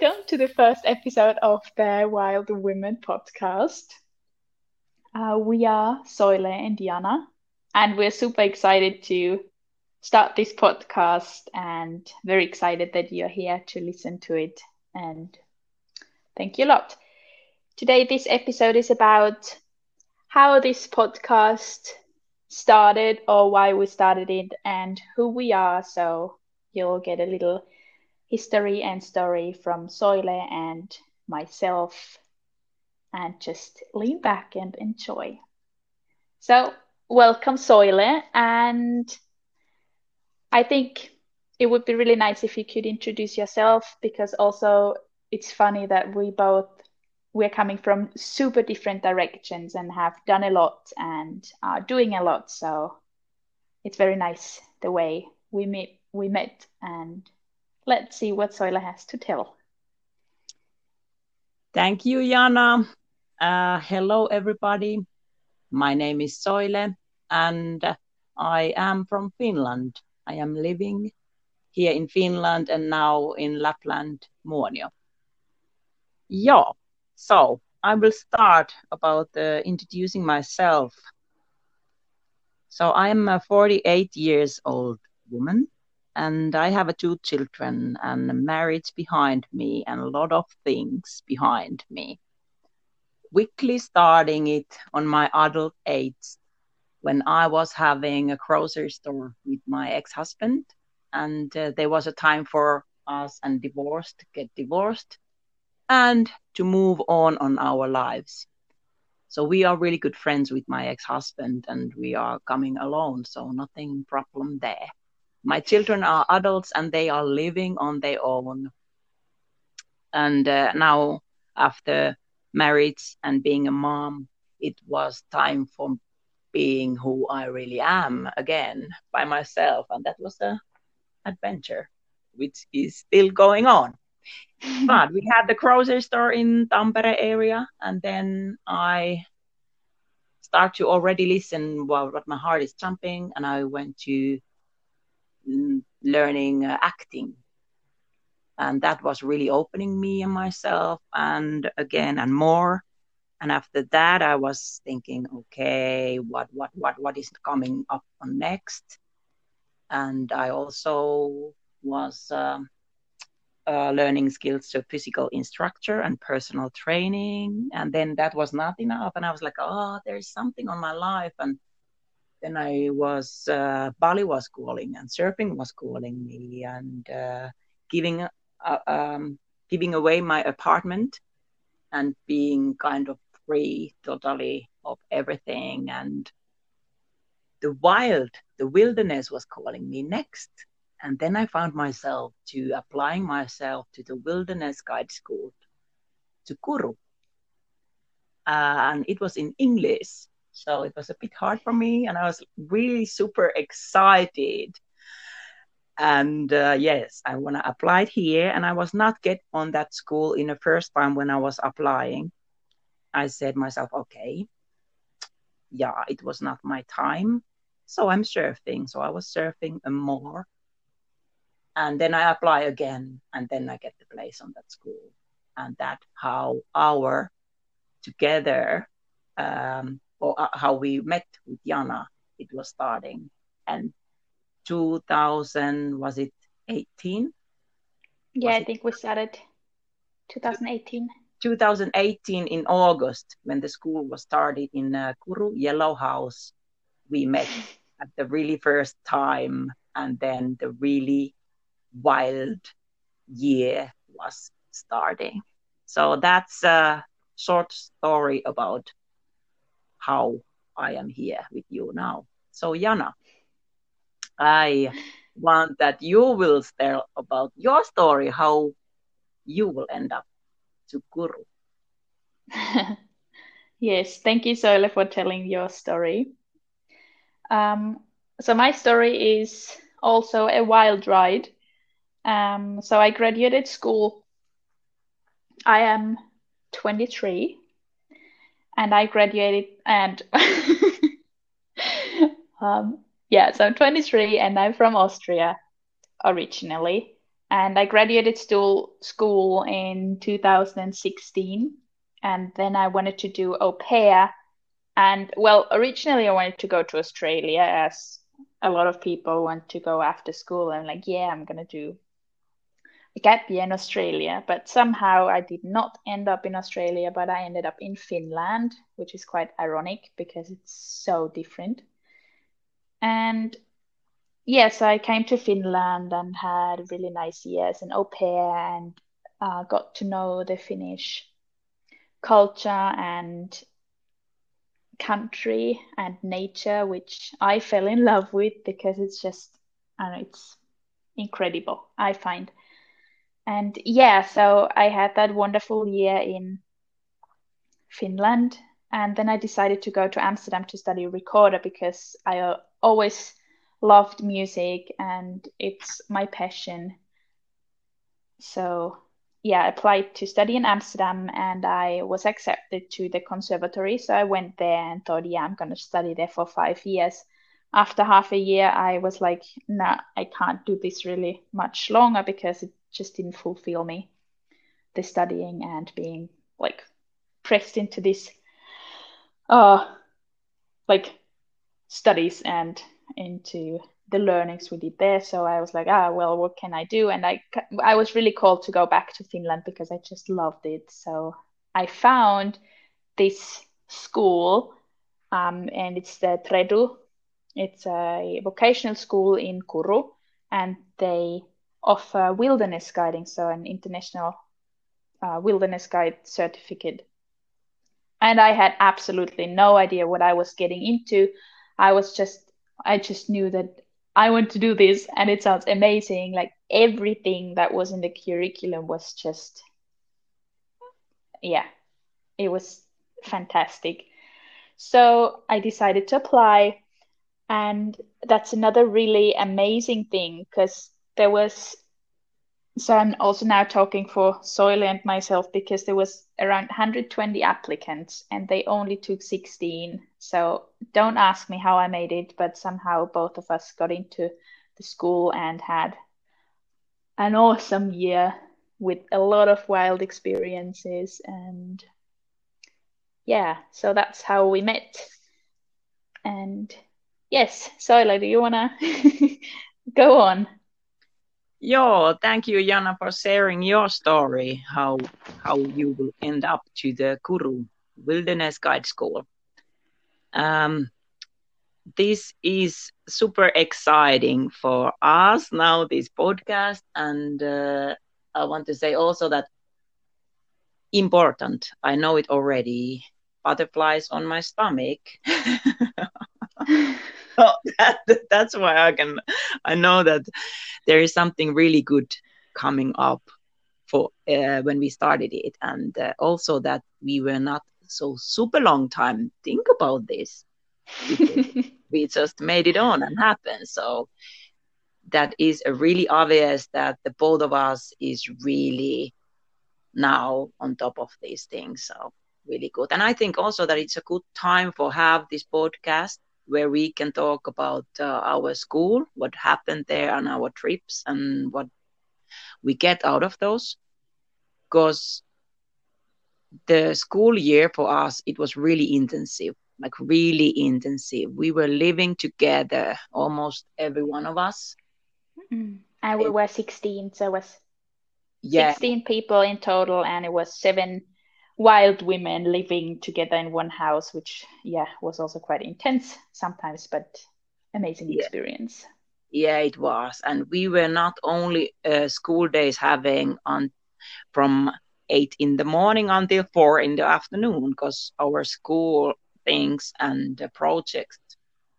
welcome to the first episode of the Wild Women podcast. Uh, we are Soile and Jana, and we're super excited to start this podcast and very excited that you're here to listen to it. And thank you a lot. Today, this episode is about how this podcast started or why we started it and who we are. So you'll get a little history and story from Soile and myself and just lean back and enjoy. So, welcome, Soile. And I think it would be really nice if you could introduce yourself because also it's funny that we both we're coming from super different directions and have done a lot and are doing a lot so it's very nice the way we meet we met and let's see what Soile has to tell. Thank you, Jana. Uh, hello, everybody. My name is Soile, and I am from Finland. I am living here in Finland and now in Lapland, Muonio. Yeah, so I will start about uh, introducing myself. So I'm a 48 years old woman and I have two children and a marriage behind me and a lot of things behind me. Quickly starting it on my adult age when I was having a grocery store with my ex-husband and uh, there was a time for us and divorced get divorced and to move on on our lives. So we are really good friends with my ex-husband and we are coming alone so nothing problem there my children are adults and they are living on their own. And uh, now after marriage and being a mom it was time for being who i really am again by myself. And that was a adventure which is still going on. But we had the grocery store in tampere area and then i start to already listen while what my heart is jumping and i went to learning uh, acting. And that was really opening me and myself and again and more. And after that i was thinking okay what what what what is coming up on next? And i also was um, uh, learning skills of physical instructor and personal training. And then that was not enough. And i was like oh there's something on my life. And then I was uh, Bali was calling and surfing was calling me and uh, giving uh, um, giving away my apartment and being kind of free totally of everything. And the wild the wilderness was calling me next. And then I found myself to applying myself to the wilderness guide school to Kuru. Uh, and it was in English so it was a bit hard for me, and I was really super excited. And uh, yes, I want to apply here, and I was not get on that school in the first time when I was applying. I said myself, okay, yeah, it was not my time, so I'm surfing. So I was surfing more, and then I apply again, and then I get the place on that school, and that how our together um, or uh, how we met with Jana. It was starting, and 2000 was it 18? Yeah, was I think we started 2018. 2018 in August when the school was started in uh, Kuru Yellow House. We met at the really first time, and then the really wild year was starting. So that's a short story about how I am here with you now. So, Jana, I want that you will tell about your story, how you will end up to Kuru. yes, thank you, Soile, for telling your story. Um, so, my story is also a wild ride. Um, so, I graduated school. I am 23 and I graduated and um, yeah, so I'm 23 and I'm from Austria originally. and I graduated school in 2016, and then I wanted to do au pair. And well, originally I wanted to go to Australia, as a lot of people want to go after school. And like, yeah, I'm gonna do a gap year in Australia. But somehow I did not end up in Australia, but I ended up in Finland, which is quite ironic because it's so different. And yes, I came to Finland and had really nice years in au pair and uh, got to know the Finnish culture and country and nature, which I fell in love with because it's just, I know, it's incredible, I find. And yeah, so I had that wonderful year in Finland. And then I decided to go to Amsterdam to study recorder because I uh, always loved music and it's my passion. So, yeah, I applied to study in Amsterdam and I was accepted to the conservatory. So I went there and thought, yeah, I'm going to study there for five years. After half a year, I was like, no, nah, I can't do this really much longer because it just didn't fulfill me. The studying and being like pressed into this, uh, like studies and into the learnings we did there. So I was like, ah, well, what can I do? And I, I was really called to go back to Finland because I just loved it. So I found this school, um, and it's the Tredu. It's a vocational school in Kuru, and they offer wilderness guiding, so an international uh, wilderness guide certificate. And I had absolutely no idea what I was getting into. I was just I just knew that I want to do this and it sounds amazing. Like everything that was in the curriculum was just, yeah, it was fantastic. So I decided to apply. And that's another really amazing thing because there was so I'm also now talking for Soile and myself because there was around 120 applicants and they only took 16. So don't ask me how I made it, but somehow both of us got into the school and had an awesome year with a lot of wild experiences and yeah, so that's how we met. And yes, Soile, do you wanna go on? Yeah, thank you, Jana, for sharing your story, how how you will end up to the Kuru Wilderness Guide School. Um, this is super exciting for us now, this podcast, and uh, I want to say also that important. I know it already. Butterflies on my stomach. so that, that's why I can. I know that there is something really good coming up for uh, when we started it, and uh, also that we were not so super long time think about this. we just made it on and happen. So that is a really obvious that the both of us is really now on top of these things. So really good. And I think also that it's a good time for have this podcast where we can talk about uh, our school, what happened there on our trips, and what we get out of those. Because the school year for us, it was really intensive, like really intensive. We were living together, almost every one of us. Mm-hmm. And we were 16, so it was yeah. 16 people in total, and it was seven wild women living together in one house, which yeah was also quite intense sometimes, but amazing yeah. experience. Yeah, it was, and we were not only uh, school days having on from eight in the morning until four in the afternoon because our school things and the projects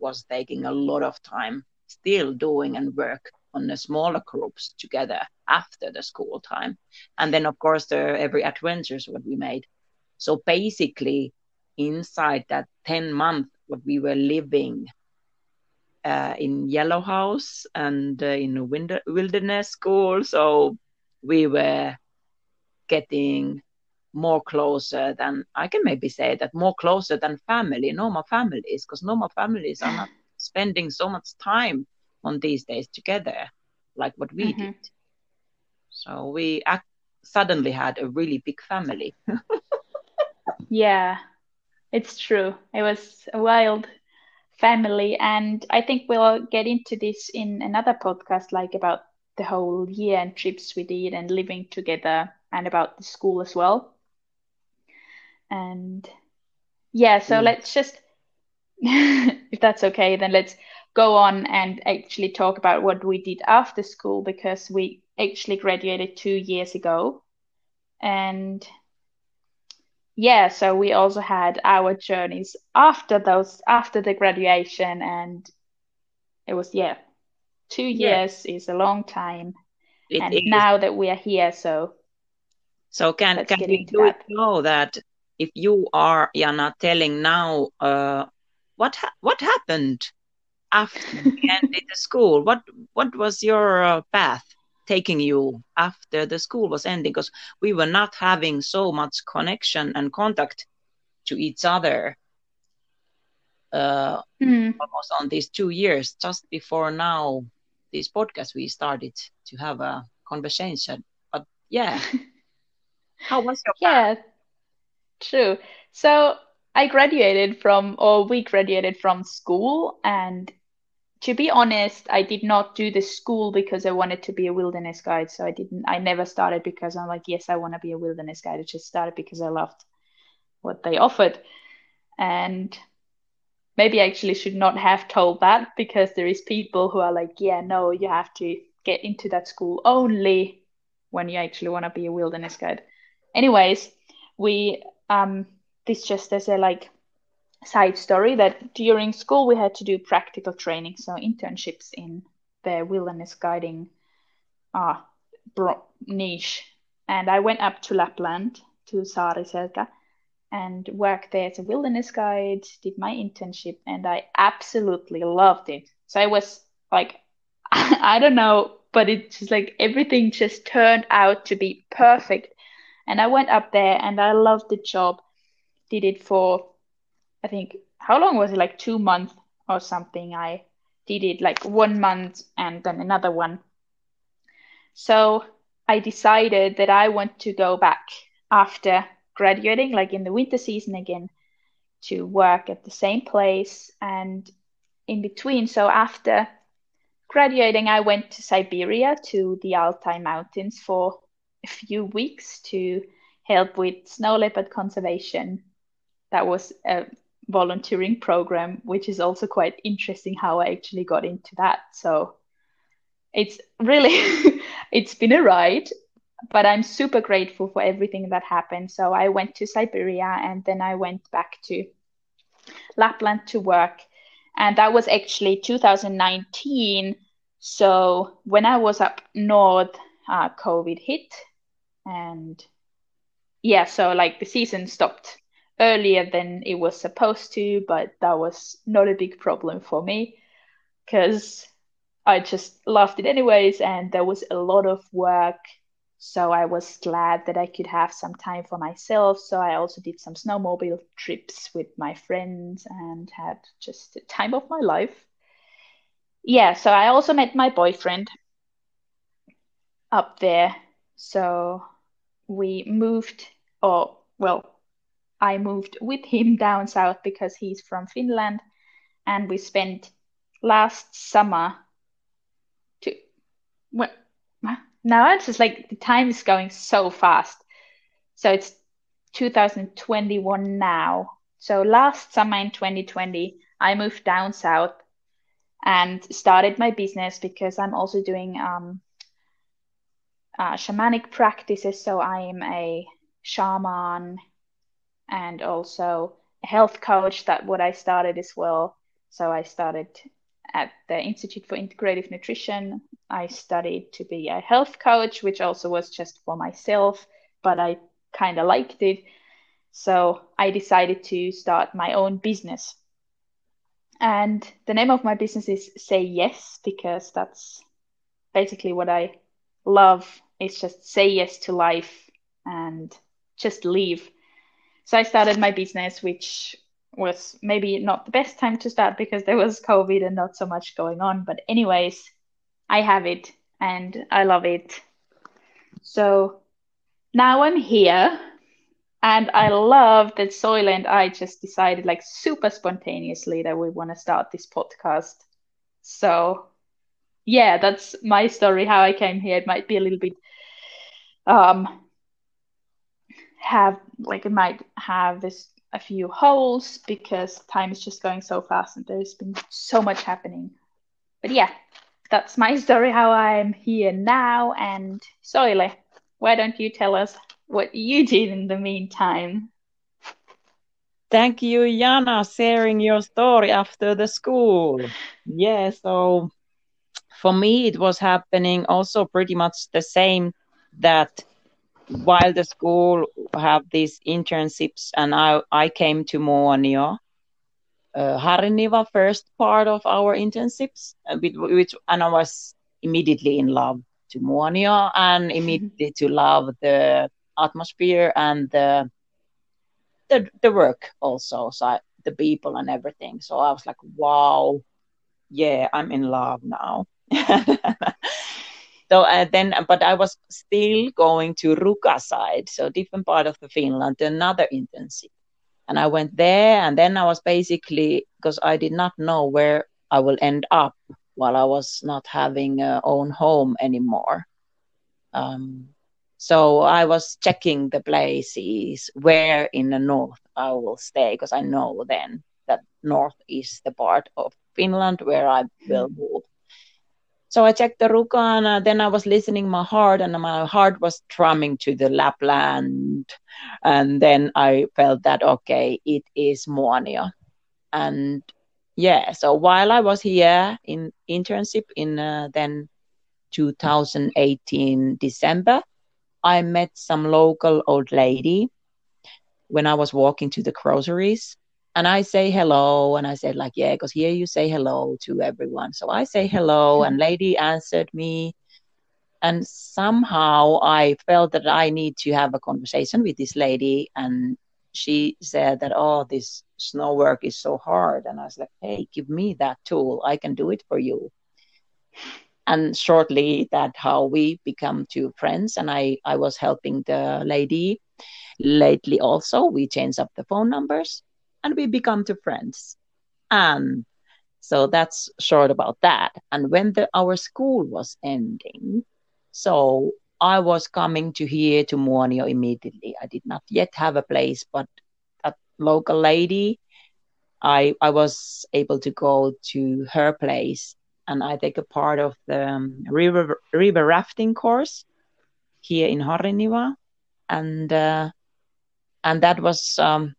was taking a lot of time still doing and work on the smaller groups together after the school time. And then of course the every adventures what we made. So basically inside that 10 month what we were living uh, in yellow house and uh, in a wilderness school. So we were getting more closer than i can maybe say that more closer than family normal families because normal families are not spending so much time on these days together like what we mm-hmm. did So we ac- suddenly had a really big family. Yeah, it's true. It was a wild family, and I think we'll get into this in another podcast, like about the whole year and trips we did and living together and about the school as well. And yeah, so Mm. let's just, if that's okay, then let's go on and actually talk about what we did after school because we actually graduated two years ago. And yeah, so we also had our journeys after those, after the graduation, and it was, yeah, two Yeah, years is a long time. it And is. now that we are here, so So can let's can get we into do that. now that if you are Jana telling now uh, what ha what happened after you ended the school? What what was your uh, path taking you after the school was ending? Because we were not having so much connection and contact to each other uh, Hmm. almost on these two years. Just before now, this podcast we started to have a conversation. But yeah, how was your path? Yeah, true. So I graduated from, or we graduated from school, and to be honest, I did not do the school because I wanted to be a wilderness guide. So I didn't, I never started because I'm like, yes, I want to be a wilderness guide. I just started because I loved what they offered. And maybe I actually should not have told that because there is people who are like, yeah, no, you have to get into that school only when you actually want to be a wilderness guide. Anyways, we um this just as a like side story that during school we had to do practical training, so internships in the wilderness guiding uh bro- niche. And I went up to Lapland to Saariselkä and worked there as a wilderness guide, did my internship, and I absolutely loved it. So I was like, I don't know, but it's just like everything just turned out to be perfect. And I went up there and I loved the job. Did it for, I think, how long was it? Like two months or something. I did it like one month and then another one. So I decided that I want to go back after graduating, like in the winter season again, to work at the same place and in between. So after graduating, I went to Siberia to the Altai Mountains for a few weeks to help with snow leopard conservation. That was a volunteering program, which is also quite interesting how I actually got into that. So it's really it's been a ride, but I'm super grateful for everything that happened. So I went to Siberia and then I went back to Lapland to work. And that was actually 2019. So when I was up north, uh, COVID hit. And yeah, so like the season stopped earlier than it was supposed to, but that was not a big problem for me because I just loved it anyways. And there was a lot of work. So I was glad that I could have some time for myself. So I also did some snowmobile trips with my friends and had just the time of my life. Yeah, so I also met my boyfriend up there. So we moved, or well, I moved with him down south because he's from Finland, and we spent last summer to well, now it's just like the time is going so fast. So it's 2021 now. So last summer in 2020, I moved down south and started my business because I'm also doing um, uh, shamanic practices. So I am a shaman and also health coach. That what I started as well. So I started at the Institute for Integrative Nutrition. I studied to be a health coach, which also was just for myself, but I kind of liked it. So I decided to start my own business. And the name of my business is Say Yes, because that's basically what I love is just say yes to life and just leave. So I started my business, which was maybe not the best time to start because there was COVID and not so much going on. But anyways, I have it and I love it. So now I'm here and I love that Soile and I just decided like super spontaneously that we want to start this podcast. So yeah, that's my story how I came here. It might be a little bit um have like it might have this a few holes because time is just going so fast and there's been so much happening. But yeah, that's my story how I'm here now and Soile, why don't you tell us what you did in the meantime. Thank you, Jana, sharing your story after the school. Yeah, so for me, it was happening also pretty much the same that while the school have these internships and I, I came to Muonio, uh, Harriniva first part of our internships, uh, which, and I was immediately in love to Muonio and immediately to love the atmosphere and the the, the work also so the people and everything. So i was like wow yeah i'm in love now so uh, then but i was still going to ruka side so different part of the finland another internship and i went there and then i was basically because i did not know where i will end up while i was not having a own home anymore um, so I was checking the places where in the north I will stay because I know then that north is the part of Finland where I will move. So I checked the Ruka and uh, then I was listening my heart and my heart was drumming to the Lapland. And then I felt that, okay, it is Muonio. And yeah, so while I was here in internship in uh, then 2018 December, I met some local old lady when I was walking to the groceries. And I say hello, and I said like, yeah, because here you say hello to everyone. So I say hello, and lady answered me, and somehow I felt that I need to have a conversation with this lady, and she said that oh, this snow work is so hard, and I was like, hey, give me that tool, I can do it for you. And shortly that how we become two friends and i i was helping the lady. Lately also we changed up the phone numbers and we become two friends. And so that's short about that. And when the our school was ending so i was coming to here to Muonio immediately. I did not yet have a place but a local lady i i was able to go to her place and I take a part of the um, river river rafting course here in Harriniva, and uh, and that was um,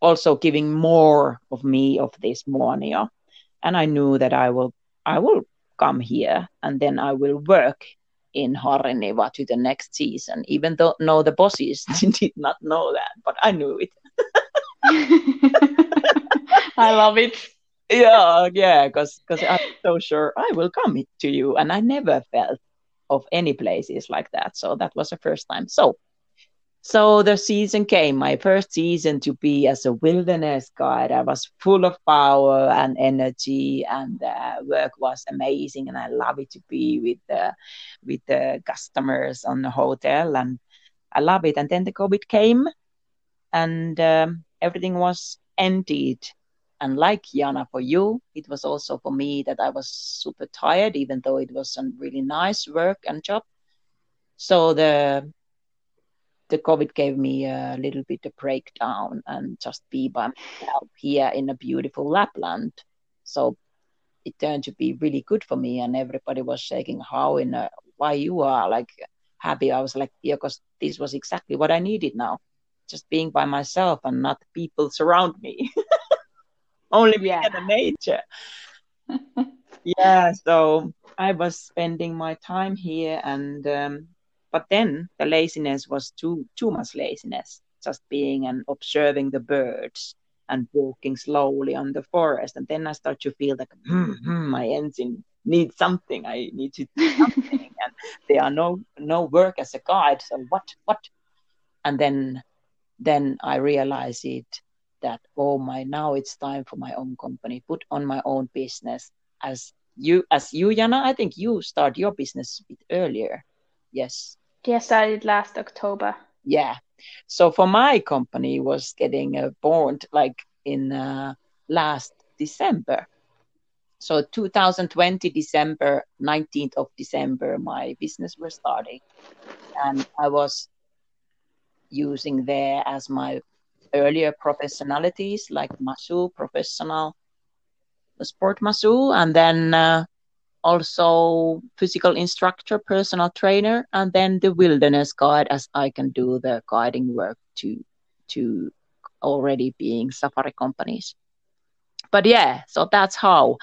also giving more of me of this Muonio, and I knew that I will I will come here and then I will work in Harriniva to the next season, even though no the bosses did not know that, but I knew it. I love it yeah, yeah, because because I'm so sure I will come to you, and I never felt of any places like that. So that was the first time. So so the season came, my first season to be as a wilderness guide. I was full of power and energy, and the work was amazing. And I love it to be with the with the customers on the hotel, and I love it. And then the COVID came, and um, everything was ended and like Jana, for you, it was also for me that I was super tired, even though it was some really nice work and job. So the the COVID gave me a little bit of breakdown and just be by myself here in a beautiful Lapland. So it turned to be really good for me, and everybody was shaking how in a, why you are like happy. I was like, yeah, because this was exactly what I needed now, just being by myself and not people surround me. only me yeah. and nature. yeah, so I was spending my time here, and um, but then the laziness was too too much laziness, just being and observing the birds and walking slowly on the forest, and then I start to feel like hmm, hmm, my engine needs something. I need to do something, and there are no no work as a guide. So what what? And then then I realize it that oh my now it's time for my own company put on my own business as you as you jana i think you start your business a bit earlier yes Yeah, started last October. Yeah. So for my company was getting a bond like in uh, last December. So 2020 December 19th of December, my business was starting, and I was using there as my earlier professionalities like Masu professional, sport Masu, and then uh, also physical instructor, personal trainer, and then the wilderness guide as I can do the guiding work to to already being safari companies. But yeah, so that's how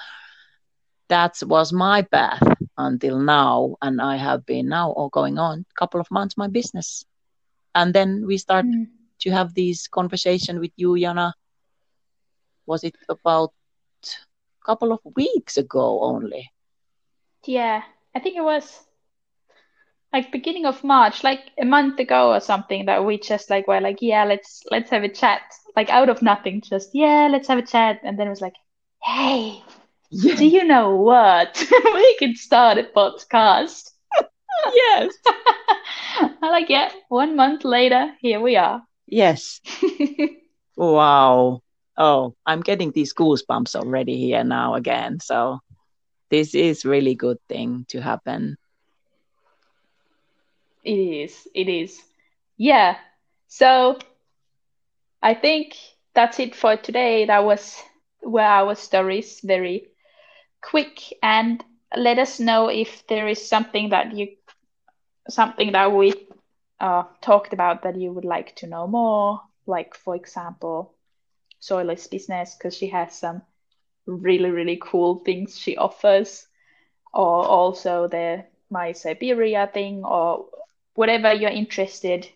that was my path until now, and I have been now all going on a couple of months my business, and then we start mm. to have this conversation with you, Jana. Was it about a couple of weeks ago only? Yeah, I think it was like beginning of March, like a month ago or something that we just like were like, yeah, let's let's have a chat. Like out of nothing, just yeah, let's have a chat. And then it was like, hey, yeah. do you know what? we could start a podcast. yes. I like, yeah, one month later, here we are. Yes. wow. Oh, I'm getting these goosebumps already here now again. So this is really good thing to happen. It is it is. Yeah so i think that's it for today. That was where our stories very quick. And let us know if there is something that you something that we uh, talked about that you would like to know more. Like for example Soile's business because she has some really really cool things she offers. Or also the my siberia thing or whatever you're interested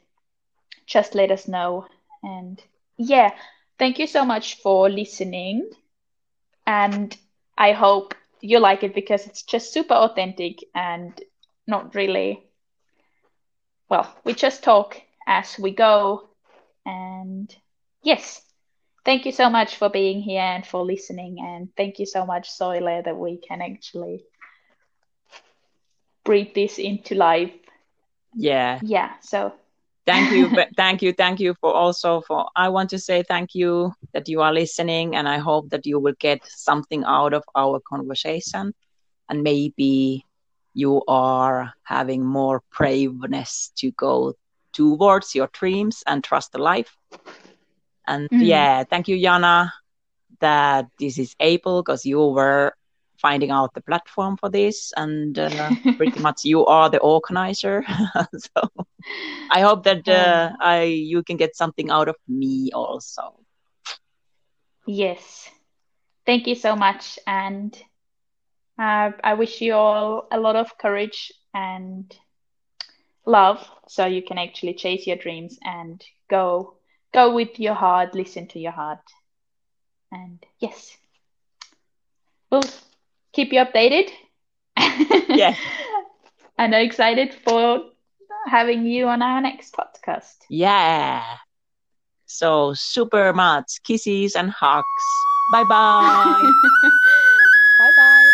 just let us know. And yeah thank you so much for listening. And i hope you like it because it's just super authentic and not really well we just talk as we go. And yes thank you so much for being here and for listening. And thank you so much, Soile, that we can actually breathe this into life. Yeah. Yeah. So thank you thank you thank you for also for i want to say thank you that you are listening and i hope that you will get something out of our conversation and maybe you are having more braveness to go towards your dreams and trust the life and mm. yeah, thank you, Jana, that this is able because you were finding out the platform for this and uh, pretty much you are the organizer. So i hope that uh, i you can get something out of me also. Yes. Thank you so much and uh, i wish you all a lot of courage and love so you can actually chase your dreams and go go with your heart, listen to your heart. And yes, we'll keep you updated. yeah. and I'm excited for having you on our next podcast. Yeah. So super much kisses and hugs. Bye bye. bye bye.